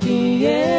The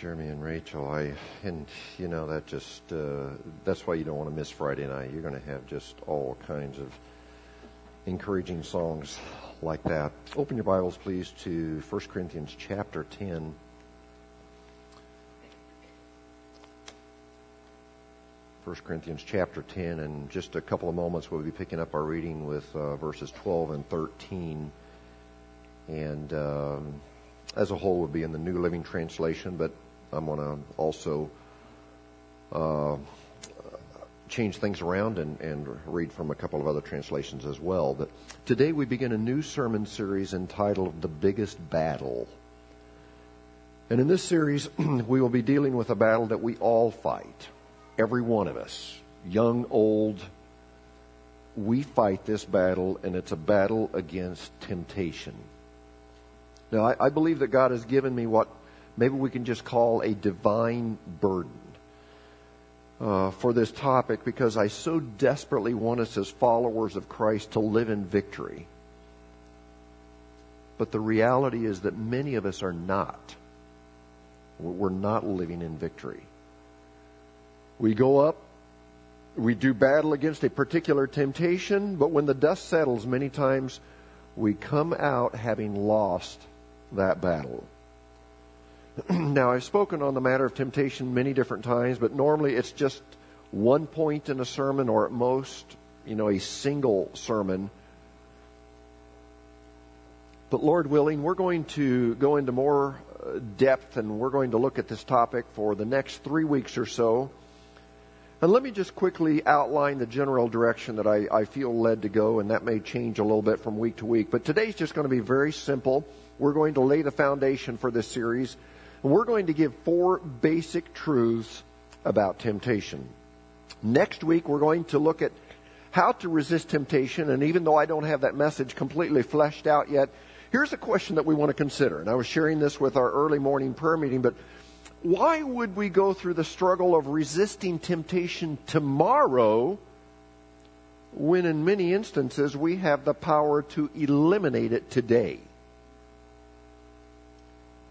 Jeremy and Rachel. I and you know that just uh, that's why you don't want to miss Friday night. You're going to have just all kinds of encouraging songs like that. Open your Bibles, please, to 1 Corinthians chapter 10. First Corinthians chapter 10, and just a couple of moments we'll be picking up our reading with uh, verses 12 and 13 and um, as a whole would be in the New Living Translation, but I'm going to also uh, change things around and, and read from a couple of other translations as well. But today we begin a new sermon series entitled The Biggest Battle. And in this series, we will be dealing with a battle that we all fight. Every one of us, young, old, we fight this battle, and it's a battle against temptation. Now, I, I believe that God has given me what maybe we can just call a divine burden uh, for this topic because I so desperately want us as followers of Christ to live in victory. But the reality is that many of us are not. We're not living in victory. We go up, we do battle against a particular temptation, but when the dust settles, many times we come out having lost that battle. now, I've spoken on the matter of temptation many different times, but normally it's just one point in a sermon, or at most, you know, a single sermon. But Lord willing, we're going to go into more uh, depth and we're going to look at this topic for the next three weeks or so. And let me just quickly outline the general direction that I, I feel led to go, and that may change a little bit from week to week. But today's just going to be very simple. We're going to lay the foundation for this series. We're going to give four basic truths about temptation. Next week, we're going to look at how to resist temptation. And even though I don't have that message completely fleshed out yet, here's a question that we want to consider. And I was sharing this with our early morning prayer meeting, but why would we go through the struggle of resisting temptation tomorrow when in many instances we have the power to eliminate it today?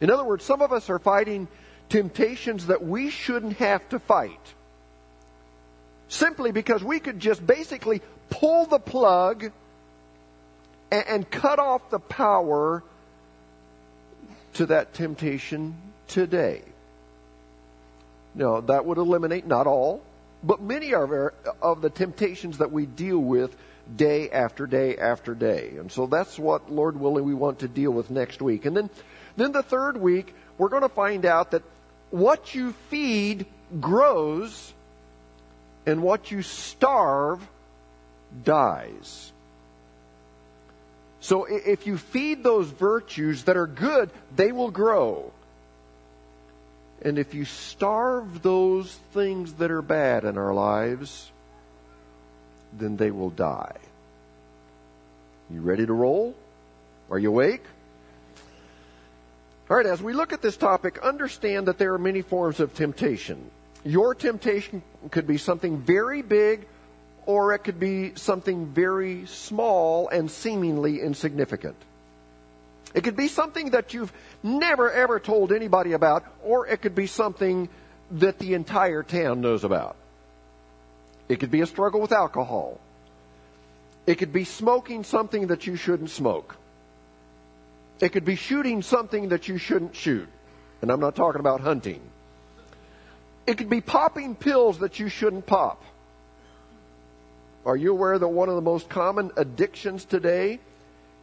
In other words, some of us are fighting temptations that we shouldn't have to fight. Simply because we could just basically pull the plug and, and cut off the power to that temptation today. Now, that would eliminate not all, but many of, our, of the temptations that we deal with day after day after day. And so that's what, Lord willing, we want to deal with next week. And then then the third week, we're going to find out that what you feed grows and what you starve dies. So if you feed those virtues that are good, they will grow. And if you starve those things that are bad in our lives, then they will die. You ready to roll? Are you awake? All right, as we look at this topic, understand that there are many forms of temptation. Your temptation could be something very big, or it could be something very small and seemingly insignificant. It could be something that you've never ever told anybody about, or it could be something that the entire town knows about. It could be a struggle with alcohol. It could be smoking something that you shouldn't smoke. It could be shooting something that you shouldn't shoot. And I'm not talking about hunting. It could be popping pills that you shouldn't pop. Are you aware that one of the most common addictions today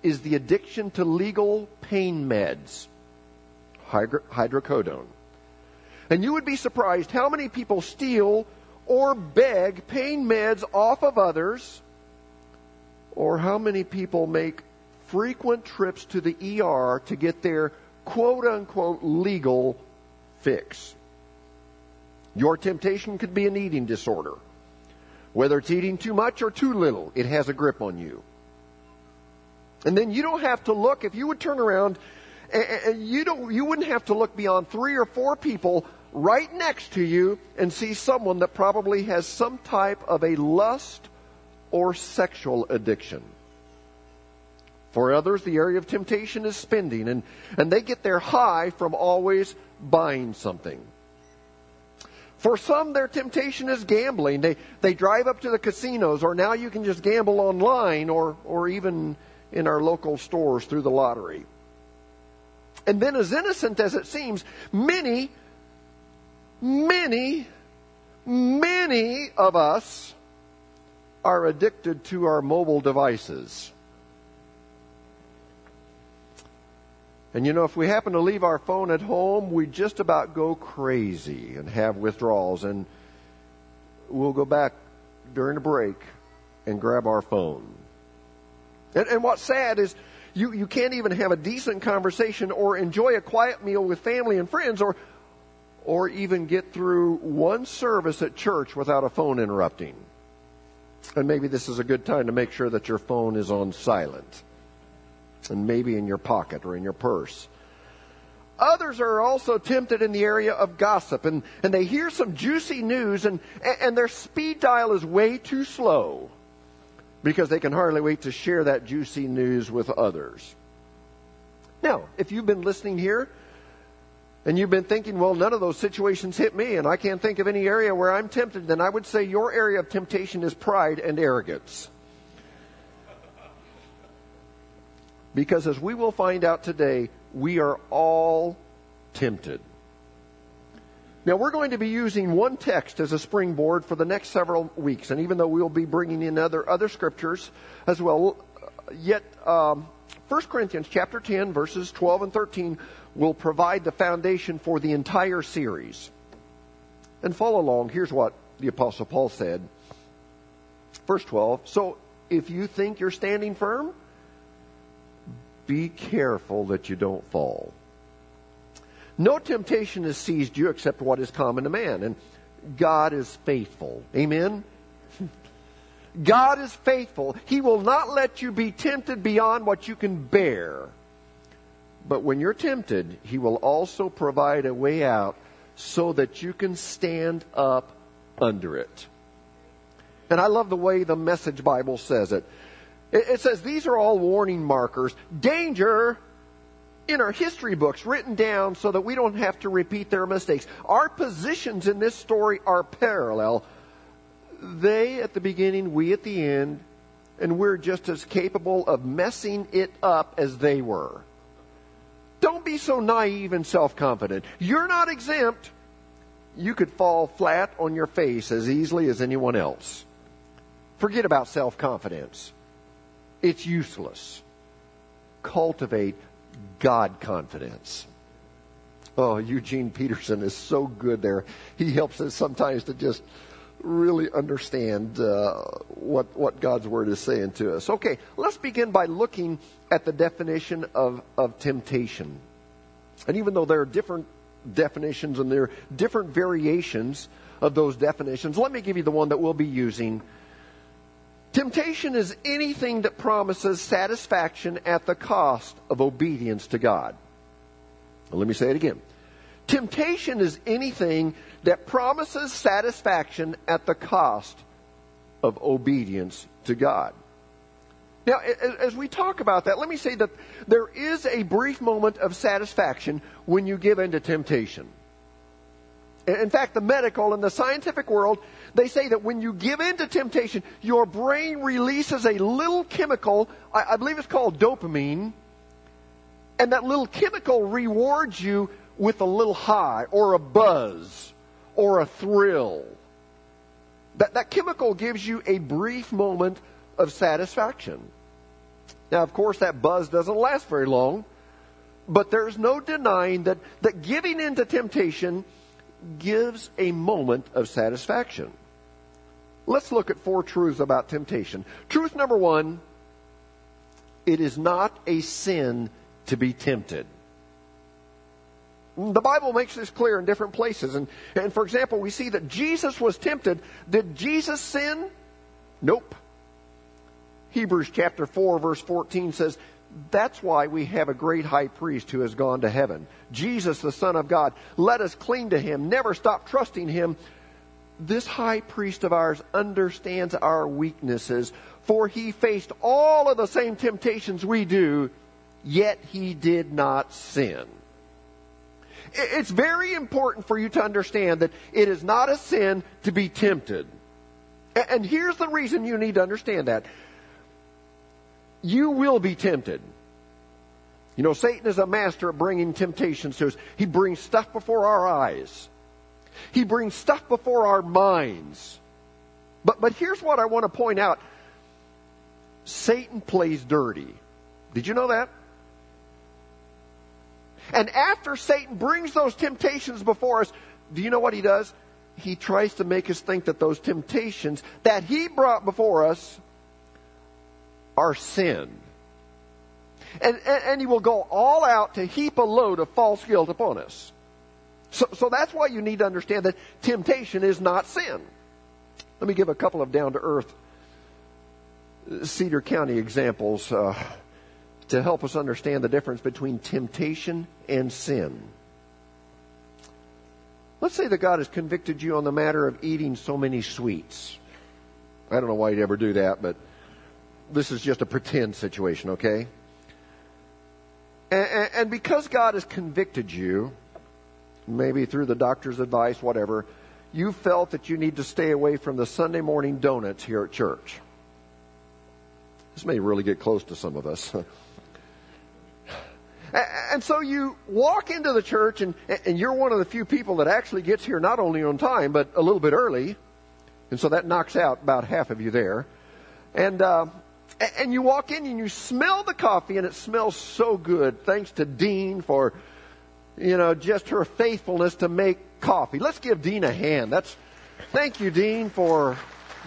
is the addiction to legal pain meds, hydrocodone? And you would be surprised how many people steal or beg pain meds off of others, or how many people make frequent trips to the ER to get their quote unquote legal fix. Your temptation could be an eating disorder. Whether it's eating too much or too little, it has a grip on you. And then you don't have to look, if you would turn around, you don't, you wouldn't have to look beyond three or four people right next to you and see someone that probably has some type of a lust or sexual addiction. For others, the area of temptation is spending, and, and they get their high from always buying something. For some, their temptation is gambling. They, they drive up to the casinos, or now you can just gamble online, or, or even in our local stores through the lottery. And then, as innocent as it seems, many, many, many of us are addicted to our mobile devices. And you know, if we happen to leave our phone at home, we just about go crazy and have withdrawals. And we'll go back during the break and grab our phone. And, and what's sad is you, you can't even have a decent conversation or enjoy a quiet meal with family and friends or, or even get through one service at church without a phone interrupting. And maybe this is a good time to make sure that your phone is on silent. And maybe in your pocket or in your purse. Others are also tempted in the area of gossip and, and they hear some juicy news and, and their speed dial is way too slow because they can hardly wait to share that juicy news with others. Now, if you've been listening here and you've been thinking, well, none of those situations hit me and I can't think of any area where I'm tempted, then I would say your area of temptation is pride and arrogance. Because as we will find out today, we are all tempted. Now, we're going to be using one text as a springboard for the next several weeks, and even though we'll be bringing in other, other scriptures as well, yet um, 1 Corinthians chapter 10, verses 12 and 13 will provide the foundation for the entire series. And follow along. Here's what the Apostle Paul said. Verse 12. So, if you think you're standing firm, be careful that you don't fall. No temptation has seized you except what is common to man, and God is faithful. Amen? God is faithful. He will not let you be tempted beyond what you can bear. But when you're tempted, He will also provide a way out so that you can stand up under it. And I love the way the Message Bible says it. It says these are all warning markers. Danger in our history books written down so that we don't have to repeat their mistakes. Our positions in this story are parallel. They at the beginning, we at the end, and we're just as capable of messing it up as they were. Don't be so naive and self confident. You're not exempt. You could fall flat on your face as easily as anyone else. Forget about self confidence. It's useless. Cultivate God confidence. Oh, Eugene Peterson is so good there. He helps us sometimes to just really understand uh, what what God's word is saying to us. Okay, let's begin by looking at the definition of of temptation. And even though there are different definitions and there are different variations of those definitions, let me give you the one that we'll be using Temptation is anything that promises satisfaction at the cost of obedience to God. Let me say it again. Temptation is anything that promises satisfaction at the cost of obedience to God. Now, as we talk about that, let me say that there is a brief moment of satisfaction when you give in to temptation. In fact, the medical and the scientific world they say that when you give in to temptation, your brain releases a little chemical, I, I believe it's called dopamine, and that little chemical rewards you with a little high or a buzz or a thrill. That, that chemical gives you a brief moment of satisfaction. Now, of course, that buzz doesn't last very long, but there's no denying that, that giving in to temptation gives a moment of satisfaction. Let's look at four truths about temptation. Truth number one it is not a sin to be tempted. The Bible makes this clear in different places. And, and for example, we see that Jesus was tempted. Did Jesus sin? Nope. Hebrews chapter 4, verse 14 says, That's why we have a great high priest who has gone to heaven. Jesus, the Son of God. Let us cling to him. Never stop trusting him this high priest of ours understands our weaknesses, for he faced all of the same temptations we do, yet he did not sin. It's very important for you to understand that it is not a sin to be tempted. And here's the reason you need to understand that. You will be tempted. You know, Satan is a master at bringing temptations to us. He brings stuff before our eyes. He brings stuff before our minds. But, but here's what I want to point out Satan plays dirty. Did you know that? And after Satan brings those temptations before us, do you know what he does? he tries to make us think that those temptations that he brought before us are sin. And, and, and he will go all out to heap a load of false guilt upon us. So, so that's why you need to understand that temptation is not sin. Let me give a couple of down to earth Cedar County examples uh, to help us understand the difference between temptation and sin. Let's say that God has convicted you on the matter of eating so many sweets. I don't know why you'd ever do that, but this is just a pretend situation, okay? And, and because God has convicted you, maybe through the doctor's advice, whatever, you felt that you need to stay away from the Sunday morning donuts here at church. This may really get close to some of us. and so you walk into the church, and, and you're one of the few people that actually gets here not only on time, but a little bit early. And so that knocks out about half of you there. And, uh, and you walk in and you smell the coffee, and it smells so good. Thanks to Dean for, you know, just her faithfulness to make coffee. Let's give Dean a hand. That's, thank you, Dean, for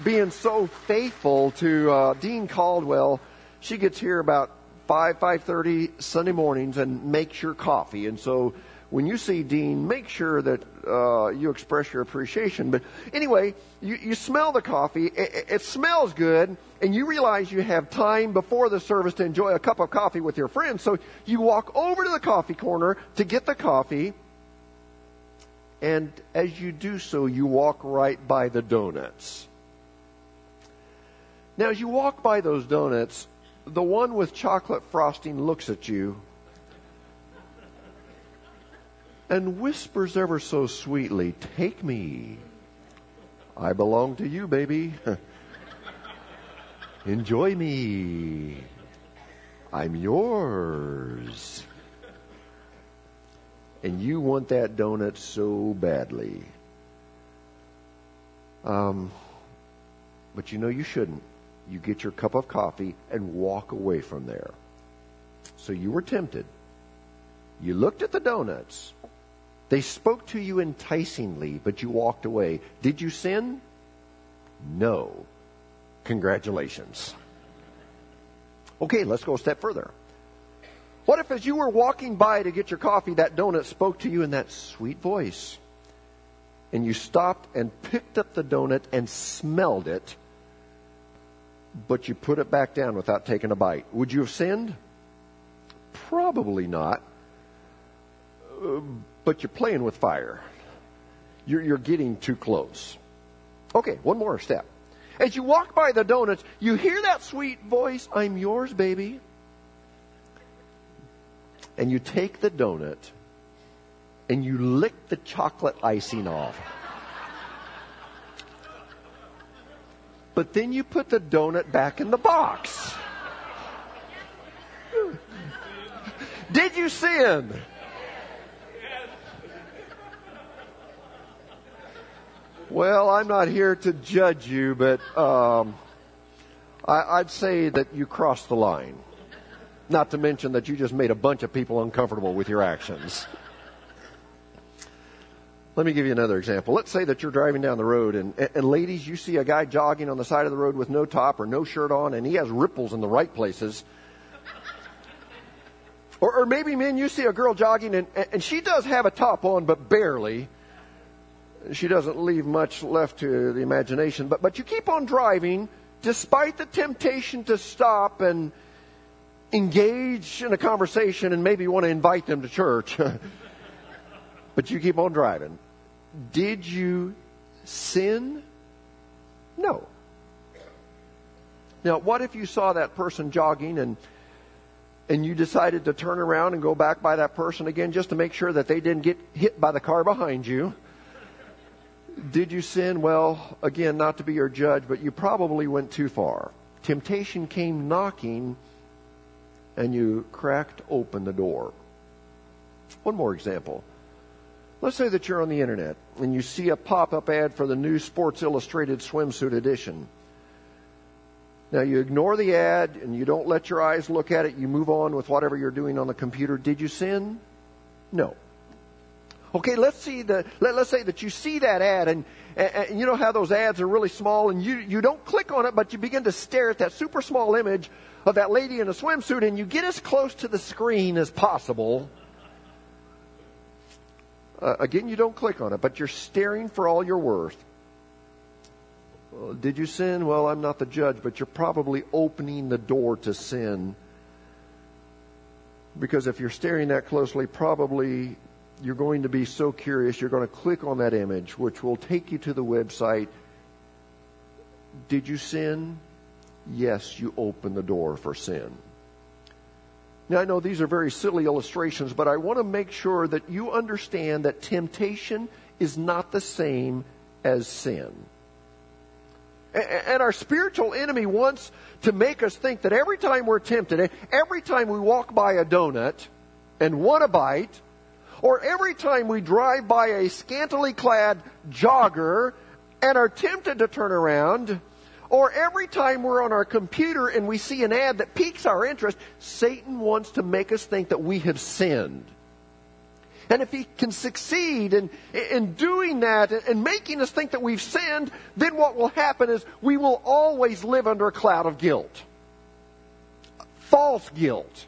being so faithful to uh, Dean Caldwell. She gets here about five five thirty Sunday mornings and makes your coffee. And so when you see Dean, make sure that uh, you express your appreciation. But anyway, you, you smell the coffee. It, it smells good, and you realize you have time before the service to enjoy a cup of coffee with your friends. So you walk over to the coffee corner to get the coffee. And as you do so, you walk right by the donuts. Now, as you walk by those donuts, the one with chocolate frosting looks at you and whispers ever so sweetly, Take me. I belong to you, baby. Enjoy me. I'm yours. And you want that donut so badly. Um, but you know you shouldn't you get your cup of coffee and walk away from there. So you were tempted. You looked at the donuts. They spoke to you enticingly, but you walked away. Did you sin? No. Congratulations. Okay, let's go a step further. What if as you were walking by to get your coffee, that donut spoke to you in that sweet voice? And you stopped and picked up the donut and smelled it but you put it back down without taking a bite. Would you have sinned? Probably not. Uh, but you're playing with fire. You're, you're getting too close. Okay, one more step. As you walk by the donuts, you hear that sweet voice, I'm yours, baby. And you take the donut and you lick the chocolate icing off. but then you put the donut back in the box. Did you sin? Well, I'm not here to judge you, but um, I, would say that you crossed the line. Not to mention that you just made a bunch of people uncomfortable with your actions. Let me give you another example. Let's say that you're driving down the road, and, and ladies, you see a guy jogging on the side of the road with no top or no shirt on, and he has ripples in the right places. Or, or maybe, men, you see a girl jogging, and, and she does have a top on, but barely. She doesn't leave much left to the imagination. But, but you keep on driving, despite the temptation to stop and engage in a conversation and maybe want to invite them to church. but you keep on driving. Did you sin? No. Now, what if you saw that person jogging and and you decided to turn around and go back by that person again just to make sure that they didn't get hit by the car behind you? Did you sin? Well, again, not to be your judge, but you probably went too far. Temptation came knocking and you cracked open the door. One more example. Let's say that you're on the internet and you see a pop up ad for the new Sports Illustrated swimsuit edition. Now you ignore the ad and you don't let your eyes look at it. You move on with whatever you're doing on the computer. Did you sin? No. Okay, let's see the, let, us say that you see that ad and, and, and, you know how those ads are really small and you, you don't click on it, but you begin to stare at that super small image of that lady in a swimsuit and you get as close to the screen as possible. Uh, again, you don't click on it, but you're staring for all you're worth. Well, did you sin? Well, I'm not the judge, but you're probably opening the door to sin. Because if you're staring that closely, probably you're going to be so curious, you're going to click on that image, which will take you to the website. Did you sin? Yes, you open the door for sin. Now, I know these are very silly illustrations, but I want to make sure that you understand that temptation is not the same as sin. And our spiritual enemy wants to make us think that every time we're tempted, every time we walk by a donut and want a bite, or every time we drive by a scantily clad jogger and are tempted to turn around, or every time we're on our computer and we see an ad that piques our interest, Satan wants to make us think that we have sinned. And if he can succeed in, in doing that and making us think that we've sinned, then what will happen is we will always live under a cloud of guilt. False guilt.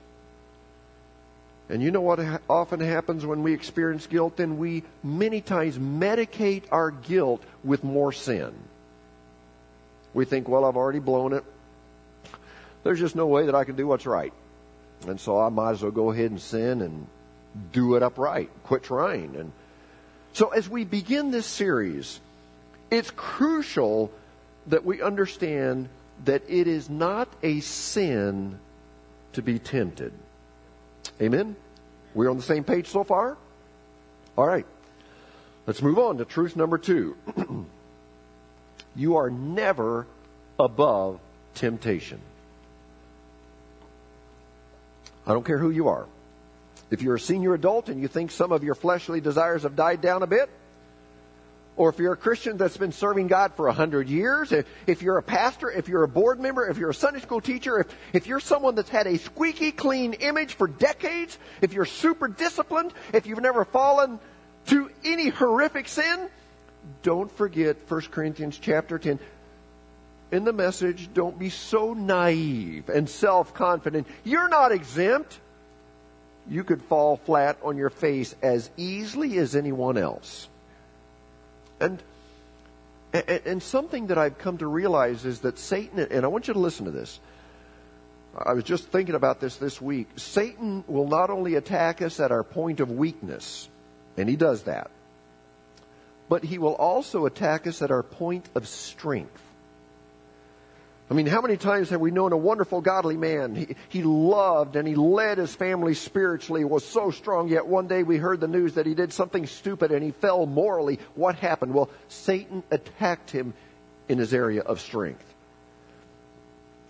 And you know what often happens when we experience guilt? Then we many times medicate our guilt with more sin. We think, well, I've already blown it. There's just no way that I can do what's right. And so I might as well go ahead and sin and do it upright, quit trying. And so as we begin this series, it's crucial that we understand that it is not a sin to be tempted. Amen? We're on the same page so far? All right. Let's move on to truth number two. you are never above temptation. I don't care who you are. If you're a senior adult and you think some of your fleshly desires have died down a bit, or if you're a Christian that's been serving God for a hundred years, if if you're a pastor, if you're a board member, if you're a Sunday school teacher, if, if you're someone that's had a squeaky clean image for decades, if you're super disciplined, if you've never fallen to any horrific sin, don't forget 1 Corinthians chapter 10. In the message, don't be so naive and self-confident. You're not exempt you could fall flat on your face as easily as anyone else. And, and, and something that I've come to realize is that Satan, and I want you to listen to this. I was just thinking about this this week. Satan will not only attack us at our point of weakness, and he does that, but he will also attack us at our point of strength. I mean, how many times have we known a wonderful godly man? He, he loved and he led his family spiritually, was so strong, yet one day we heard the news that he did something stupid and he fell morally. What happened? Well, Satan attacked him in his area of strength.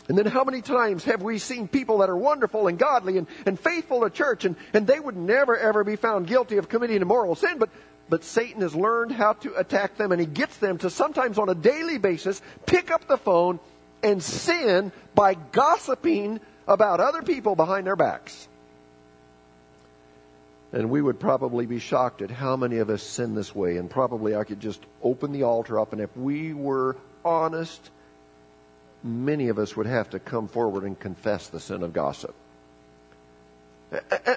And then how many times have we seen people that are wonderful and godly and, and faithful to church and, and they would never ever be found guilty of committing a moral sin, but but Satan has learned how to attack them and he gets them to sometimes on a daily basis pick up the phone and sin by gossiping about other people behind their backs. And we would probably be shocked at how many of us sin this way. And probably I could just open the altar up, and if we were honest, many of us would have to come forward and confess the sin of gossip.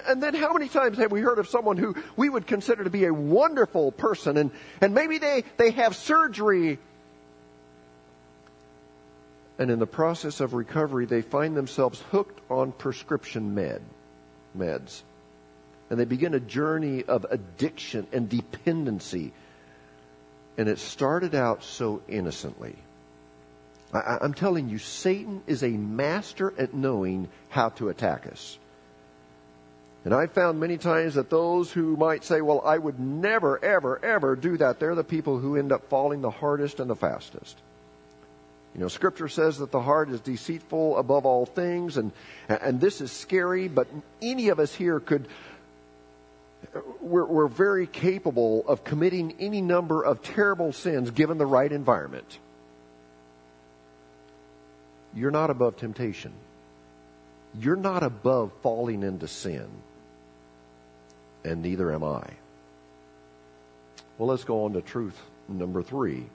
And then how many times have we heard of someone who we would consider to be a wonderful person and, and maybe they, they have surgery and in the process of recovery, they find themselves hooked on prescription med, meds. And they begin a journey of addiction and dependency. And it started out so innocently. I, I'm telling you, Satan is a master at knowing how to attack us. And I've found many times that those who might say, well, I would never, ever, ever do that, they're the people who end up falling the hardest and the fastest. You know, Scripture says that the heart is deceitful above all things, and and this is scary. But any of us here could. We're, we're very capable of committing any number of terrible sins given the right environment. You're not above temptation. You're not above falling into sin. And neither am I. Well, let's go on to truth number three.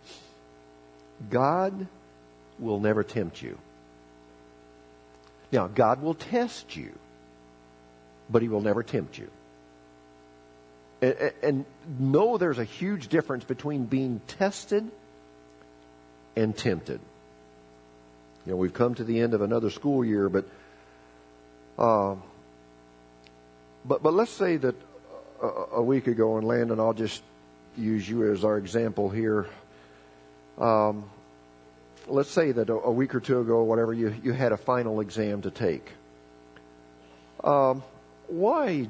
God will never tempt you. Now, God will test you, but He will never tempt you. And, and know there's a huge difference between being tested and tempted. You know, we've come to the end of another school year, but uh, but but let's say that a, a week ago, and Landon, I'll just use you as our example here. Um, let's say that a, week or two ago, whatever, you, you had a final exam to take. Um, why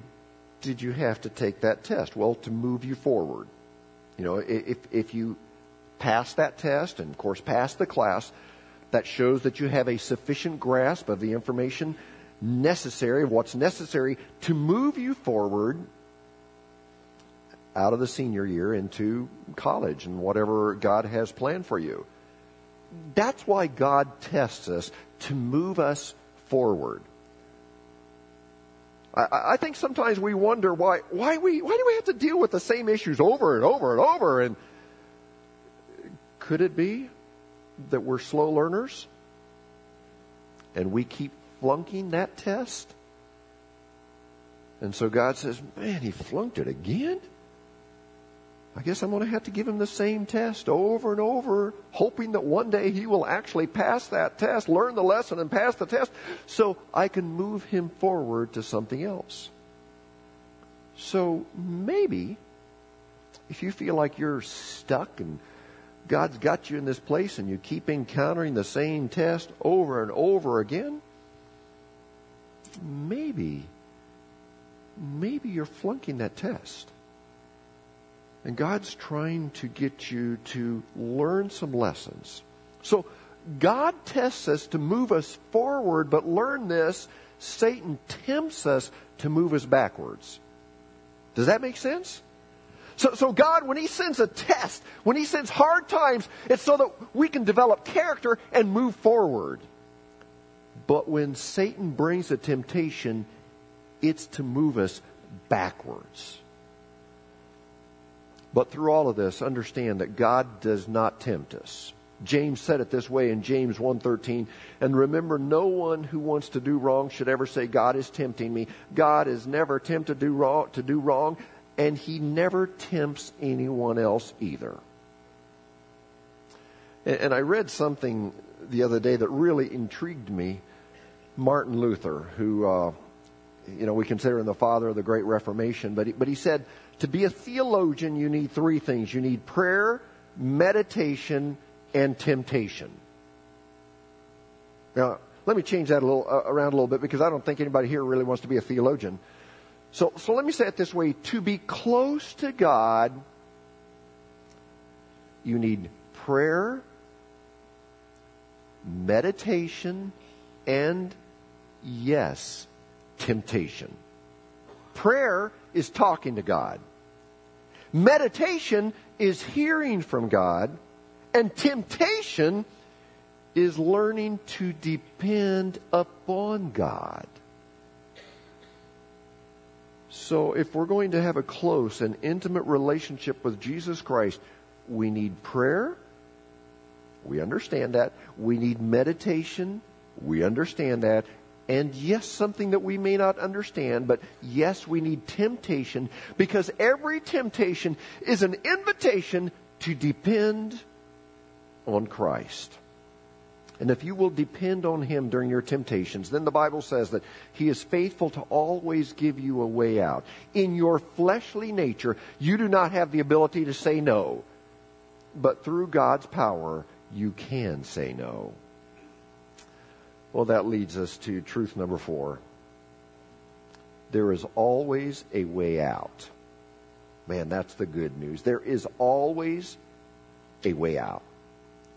did you have to take that test? Well, to move you forward. You know, if, if you pass that test and, of course, pass the class, that shows that you have a sufficient grasp of the information necessary, what's necessary to move you forward out of the senior year into college and whatever God has planned for you. That's why God tests us to move us forward. I, I think sometimes we wonder why why we why do we have to deal with the same issues over and over and over and could it be that we're slow learners and we keep flunking that test? And so God says, Man, he flunked it again? I guess I'm going to have to give him the same test over and over, hoping that one day he will actually pass that test, learn the lesson, and pass the test so I can move him forward to something else. So maybe if you feel like you're stuck and God's got you in this place and you keep encountering the same test over and over again, maybe, maybe you're flunking that test. And God's trying to get you to learn some lessons. So God tests us to move us forward, but learn this Satan tempts us to move us backwards. Does that make sense? So, so God, when He sends a test, when He sends hard times, it's so that we can develop character and move forward. But when Satan brings a temptation, it's to move us backwards. But through all of this, understand that God does not tempt us. James said it this way in James 1:13, and remember no one who wants to do wrong should ever say God is tempting me. God is never tempted to do wrong, to do wrong, and he never tempts anyone else either. And I read something the other day that really intrigued me. Martin Luther, who uh, you know we consider him the father of the Great Reformation, but he, but he said to be a theologian, you need three things. You need prayer, meditation, and temptation. Now, let me change that a little, uh, around a little bit because I don't think anybody here really wants to be a theologian. So, so let me say it this way. To be close to God, you need prayer, meditation, and yes, temptation. Prayer is talking to God. Meditation is hearing from God, and temptation is learning to depend upon God. So, if we're going to have a close and intimate relationship with Jesus Christ, we need prayer. We understand that. We need meditation. We understand that. And yes, something that we may not understand, but yes, we need temptation because every temptation is an invitation to depend on Christ. And if you will depend on Him during your temptations, then the Bible says that He is faithful to always give you a way out. In your fleshly nature, you do not have the ability to say no. But through God's power, you can say no. Well, that leads us to truth number four. There is always a way out. Man, that's the good news. There is always a way out.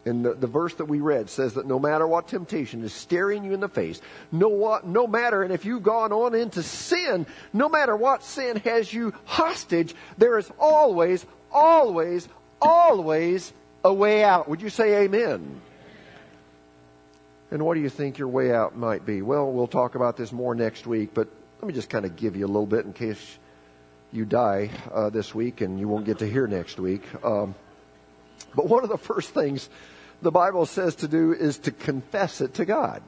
And the, the verse that we read says that no matter what temptation is staring you in the face, no, what, no matter, and if you've gone on into sin, no matter what sin has you hostage, there is always, always, always a way out. Would you say amen? And what do you think your way out might be? Well, we'll talk about this more next week, but let me just kind of give you a little bit in case you die uh, this week and you won't get to hear next week. Um, but one of the first things the Bible says to do is to confess it to God.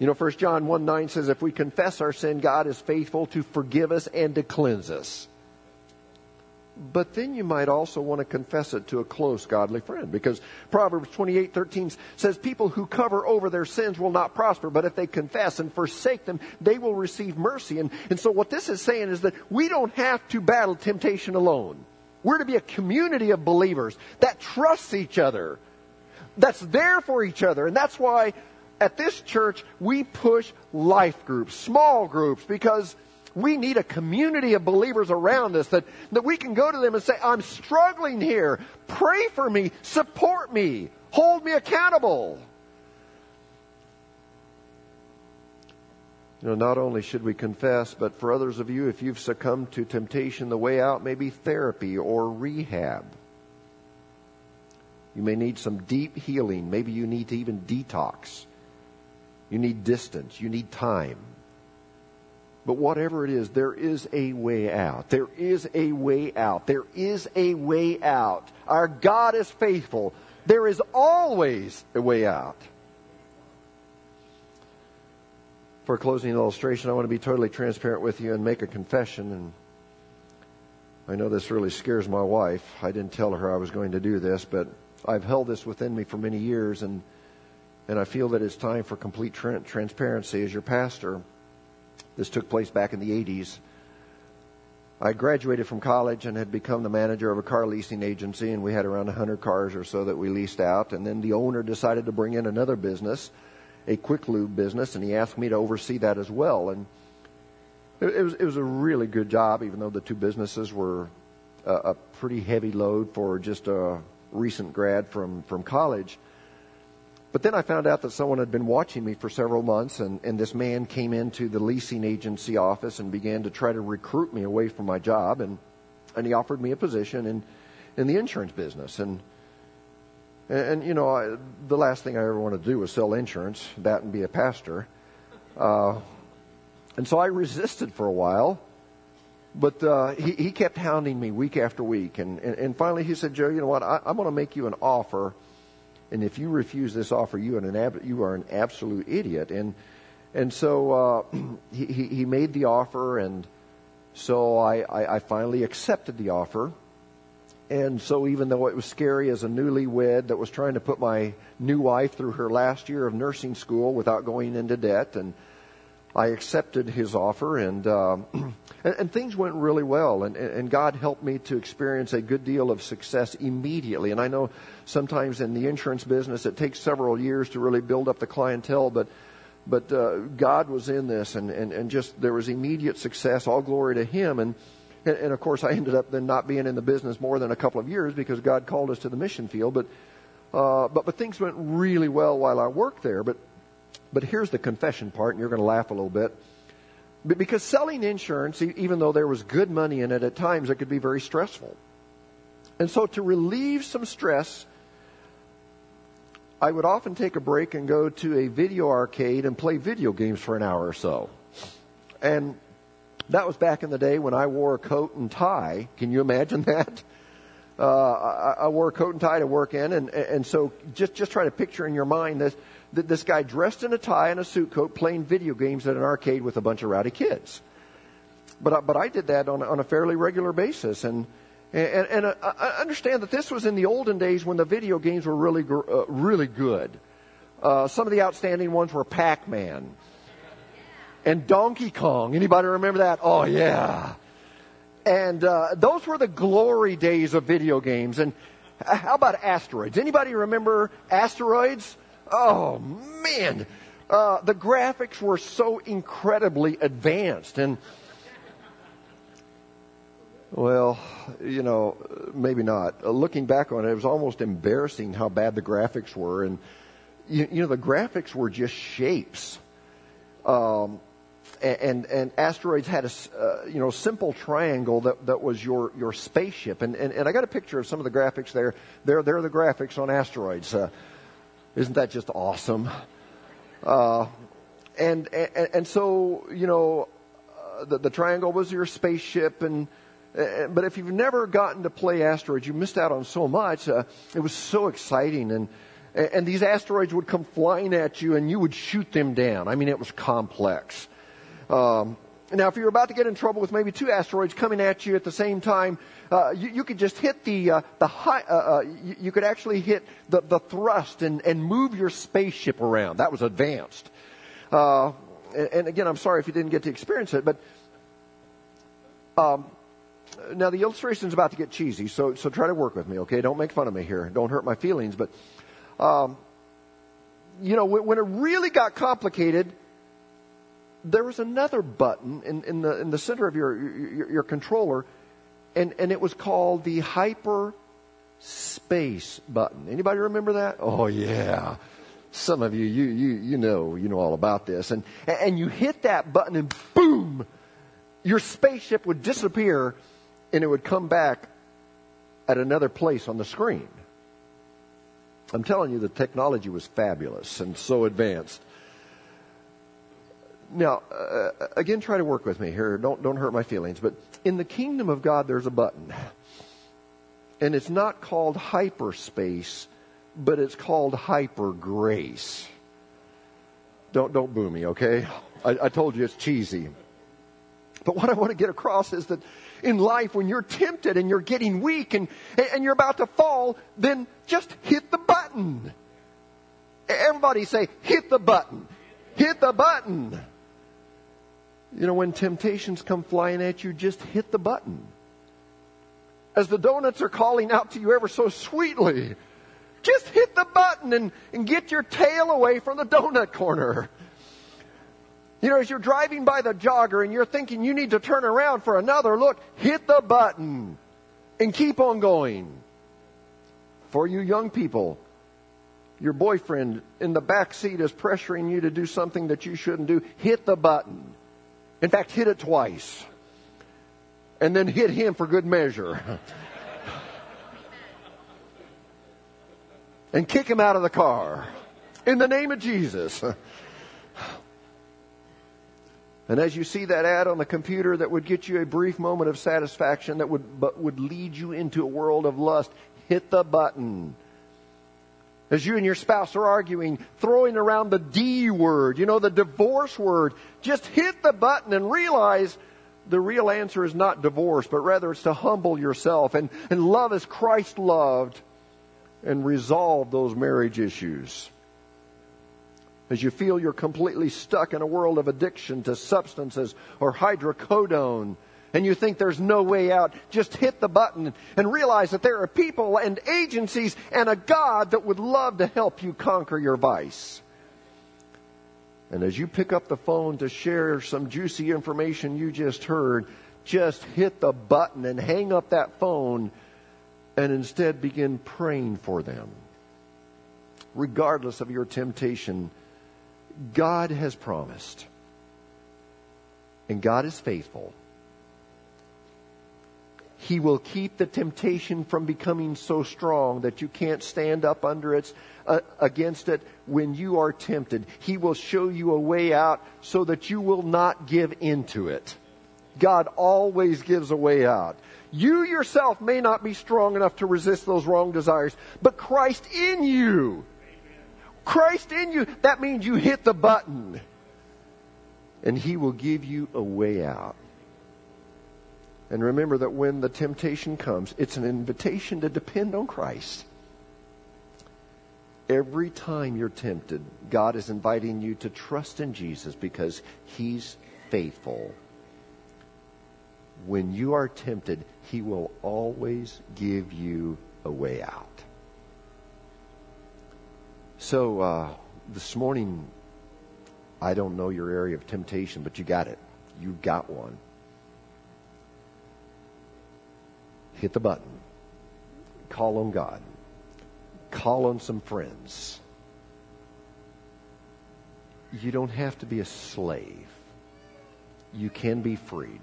You know, 1 John 1 9 says, if we confess our sin, God is faithful to forgive us and to cleanse us. But then you might also want to confess it to a close godly friend because Proverbs 28 13 says, People who cover over their sins will not prosper, but if they confess and forsake them, they will receive mercy. And, and so what this is saying is that we don't have to battle temptation alone. We're to be a community of believers that trusts each other, that's there for each other. And that's why at this church we push life groups, small groups, because we need a community of believers around us that, that we can go to them and say, I'm struggling here. Pray for me. Support me. Hold me accountable. You know, not only should we confess, but for others of you, if you've succumbed to temptation, the way out may be therapy or rehab. You may need some deep healing. Maybe you need to even detox. You need distance. You need time. But whatever it is, there is a way out. There is a way out. There is a way out. Our God is faithful. There is always a way out. For a closing illustration, I want to be totally transparent with you and make a confession. And I know this really scares my wife. I didn't tell her I was going to do this, but I've held this within me for many years, and and I feel that it's time for complete tra- transparency as your pastor. This took place back in the 80s. I graduated from college and had become the manager of a car leasing agency, and we had around 100 cars or so that we leased out. And then the owner decided to bring in another business a quick lube business, and he asked me to oversee that as well. And it, was it was a really good job, even though the two businesses were a, a pretty heavy load for just a recent grad from from college. But then I found out that someone had been watching me for several months, and, and this man came into the leasing agency office and began to try to recruit me away from my job, and and he offered me a position in in the insurance business, and and, and you know, I, the last thing I ever wanted to do was sell insurance, that and be a pastor. Uh, and so I resisted for a while, but uh, he, he kept hounding me week after week. And, and, and finally he said, Joe, you know what? I, I'm going to make you an offer. And if you refuse this offer, you are an, ab- you are an absolute idiot. And, and so uh, he, he made the offer, and so I, I, I finally accepted the offer. And so, even though it was scary as a newlywed that was trying to put my new wife through her last year of nursing school without going into debt, and I accepted his offer, and uh, and, and, things went really well, and, and God helped me to experience a good deal of success immediately. And I know sometimes in the insurance business it takes several years to really build up the clientele, but but uh, God was in this, and, and and just there was immediate success. All glory to Him, and and, of course, I ended up then not being in the business more than a couple of years because God called us to the mission field. But, uh, but, but things went really well while I worked there. But, but here's the confession part, and you're going to laugh a little bit. Because selling insurance, even though there was good money in it, at times it could be very stressful. And so to relieve some stress, I would often take a break and go to a video arcade and play video games for an hour or so. And that was back in the day when I wore a coat and tie. Can you imagine that? Uh, I, I wore a coat and tie to work in, and and so just just try to picture in your mind this this guy dressed in a tie and a suit coat playing video games at an arcade with a bunch of rowdy kids. But I, but I did that on on a fairly regular basis, and and, and uh, I understand that this was in the olden days when the video games were really uh, really good. Uh, some of the outstanding ones were Pac-Man and Donkey Kong. Anybody remember that? Oh yeah. And uh, those were the glory days of video games. And how about asteroids? Anybody remember asteroids? Oh man, uh, the graphics were so incredibly advanced, and well, you know, maybe not. Uh, looking back on it, it was almost embarrassing how bad the graphics were, and you, you know, the graphics were just shapes. Um, and and asteroids had a uh, you know simple triangle that that was your your spaceship and, and and I got a picture of some of the graphics there there there are the graphics on asteroids uh, isn't that just awesome uh, and, and and so you know uh, the, the triangle was your spaceship and uh, but if you've never gotten to play asteroids, you missed out on so much. Uh, it was so exciting, and and these asteroids would come flying at you, and you would shoot them down. I mean, it was complex. Um, now, if you're about to get in trouble with maybe two asteroids coming at you at the same time, uh, you, you, could just hit the uh, the high. Uh, uh, you, you, could actually hit the, the thrust and, and move your spaceship around. That was advanced. Uh, and, and, again, I'm sorry if you didn't get to experience it, but um, now the illustration is about to get cheesy, so so try to work with me, okay? Don't make fun of me here. Don't hurt my feelings. But um, you know, when, when, it really got complicated, there was another button in, in the in the center of your your, your controller, and and it was called the hyper space button. Anybody remember that? Oh yeah. Some of you, you, you, you know, you know all about this. And, and you hit that button and boom, your spaceship would disappear and it would come back at another place on the screen. I'm telling you, the technology was fabulous and so advanced. Now, uh, again, try to work with me here. Don't don't hurt my feelings. But in the kingdom of God, there's a button, and it's not called hyperspace, but it's called hyper grace. Don't don't boo me, okay? I, I told you it's cheesy. But what I want to get across is that in life when you're tempted and you're getting weak and, and you're about to fall, then just hit the button. Everybody say, hit the button. Hit the button. You know, when temptations come flying at you, just hit the button. As the donuts are calling out to you ever so sweetly, just hit the button and, and get your tail away from the donut corner. You know, as you're driving by the jogger and you're thinking you need to turn around for another look, hit the button and keep on going. For you young people, your boyfriend in the back seat is pressuring you to do something that you shouldn't do, hit the button. In fact, hit it twice. And then hit him for good measure. and kick him out of the car. In the name of Jesus. And as you see that ad on the computer that would get you a brief moment of satisfaction that would, but would lead you into a world of lust, hit the button. As you and your spouse are arguing, throwing around the D word, you know, the divorce word, just hit the button and realize the real answer is not divorce, but rather it's to humble yourself and, and love as Christ loved and resolve those marriage issues. As you feel you're completely stuck in a world of addiction to substances or hydrocodone, and you think there's no way out, just hit the button and realize that there are people and agencies and a God that would love to help you conquer your vice. And as you pick up the phone to share some juicy information you just heard, just hit the button and hang up that phone and instead begin praying for them. Regardless of your temptation, God has promised, and God is faithful. He will keep the temptation from becoming so strong that you can't stand up under it, uh, against it when you are tempted. He will show you a way out so that you will not give into it. God always gives a way out. You yourself may not be strong enough to resist those wrong desires, but Christ in you Christ in you, that means you hit the button. And He will give you a way out. And remember that when the temptation comes, it's an invitation to depend on Christ. Every time you're tempted, God is inviting you to trust in Jesus because He's faithful. When you are tempted, He will always give you a way out. So uh, this morning, I don't know your area of temptation, but you got it. You got one. Hit the button. Call on God. Call on some friends. You don't have to be a slave. You can be freed.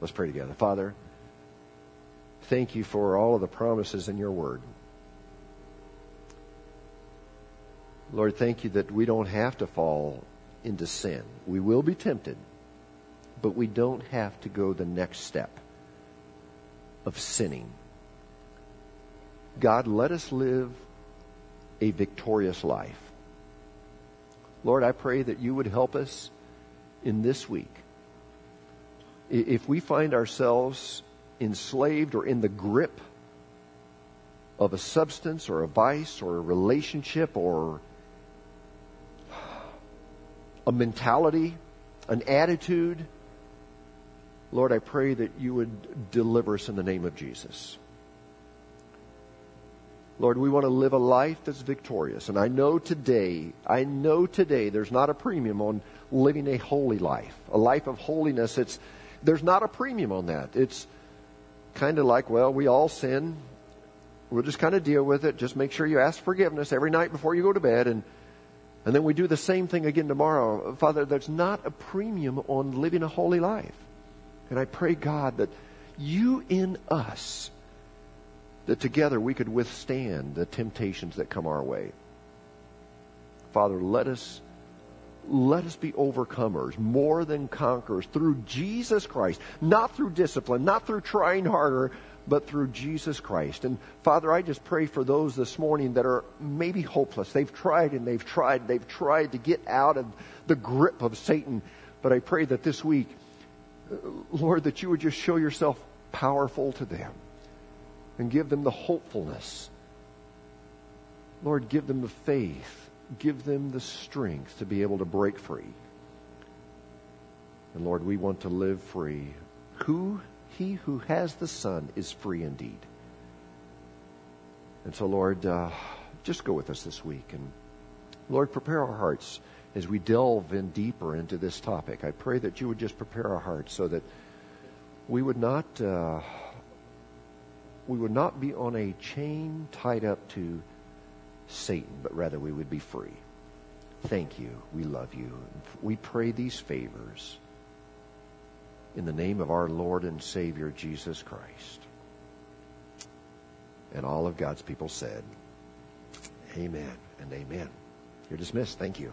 Let's pray together. Father, thank you for all of the promises in your word. Lord, thank you that we don't have to fall into sin. We will be tempted, but we don't have to go the next step of sinning. God, let us live a victorious life. Lord, I pray that you would help us in this week. If we find ourselves enslaved or in the grip of a substance or a vice or a relationship or a mentality, an attitude, Lord, I pray that you would deliver us in the name of Jesus. Lord, we want to live a life that's victorious. And I know today, I know today there's not a premium on living a holy life. A life of holiness, it's, there's not a premium on that. It's kind of like, well, we all sin. We'll just kind of deal with it. Just make sure you ask forgiveness every night before you go to bed and and then we do the same thing again tomorrow. Father, there's not a premium on living a holy life. And I pray, God, that you in us, that together we could withstand the temptations that come our way. Father, let us let us be overcomers, more than conquerors through Jesus Christ, not through discipline, not through trying harder, but through Jesus Christ. And Father, I just pray for those this morning that are maybe hopeless. They've tried and they've tried, they've tried to get out of the grip of Satan. But I pray that this week, Lord, that you would just show yourself powerful to them and give them the hopefulness. Lord, give them the faith. Give them the strength to be able to break free. And Lord, we want to live free. Who he who has the Son is free indeed. And so, Lord, uh, just go with us this week. And Lord, prepare our hearts as we delve in deeper into this topic. I pray that you would just prepare our hearts so that we would not uh, we would not be on a chain tied up to Satan, but rather we would be free. Thank you. We love you. We pray these favors in the name of our Lord and Savior Jesus Christ. And all of God's people said, Amen and amen. You're dismissed. Thank you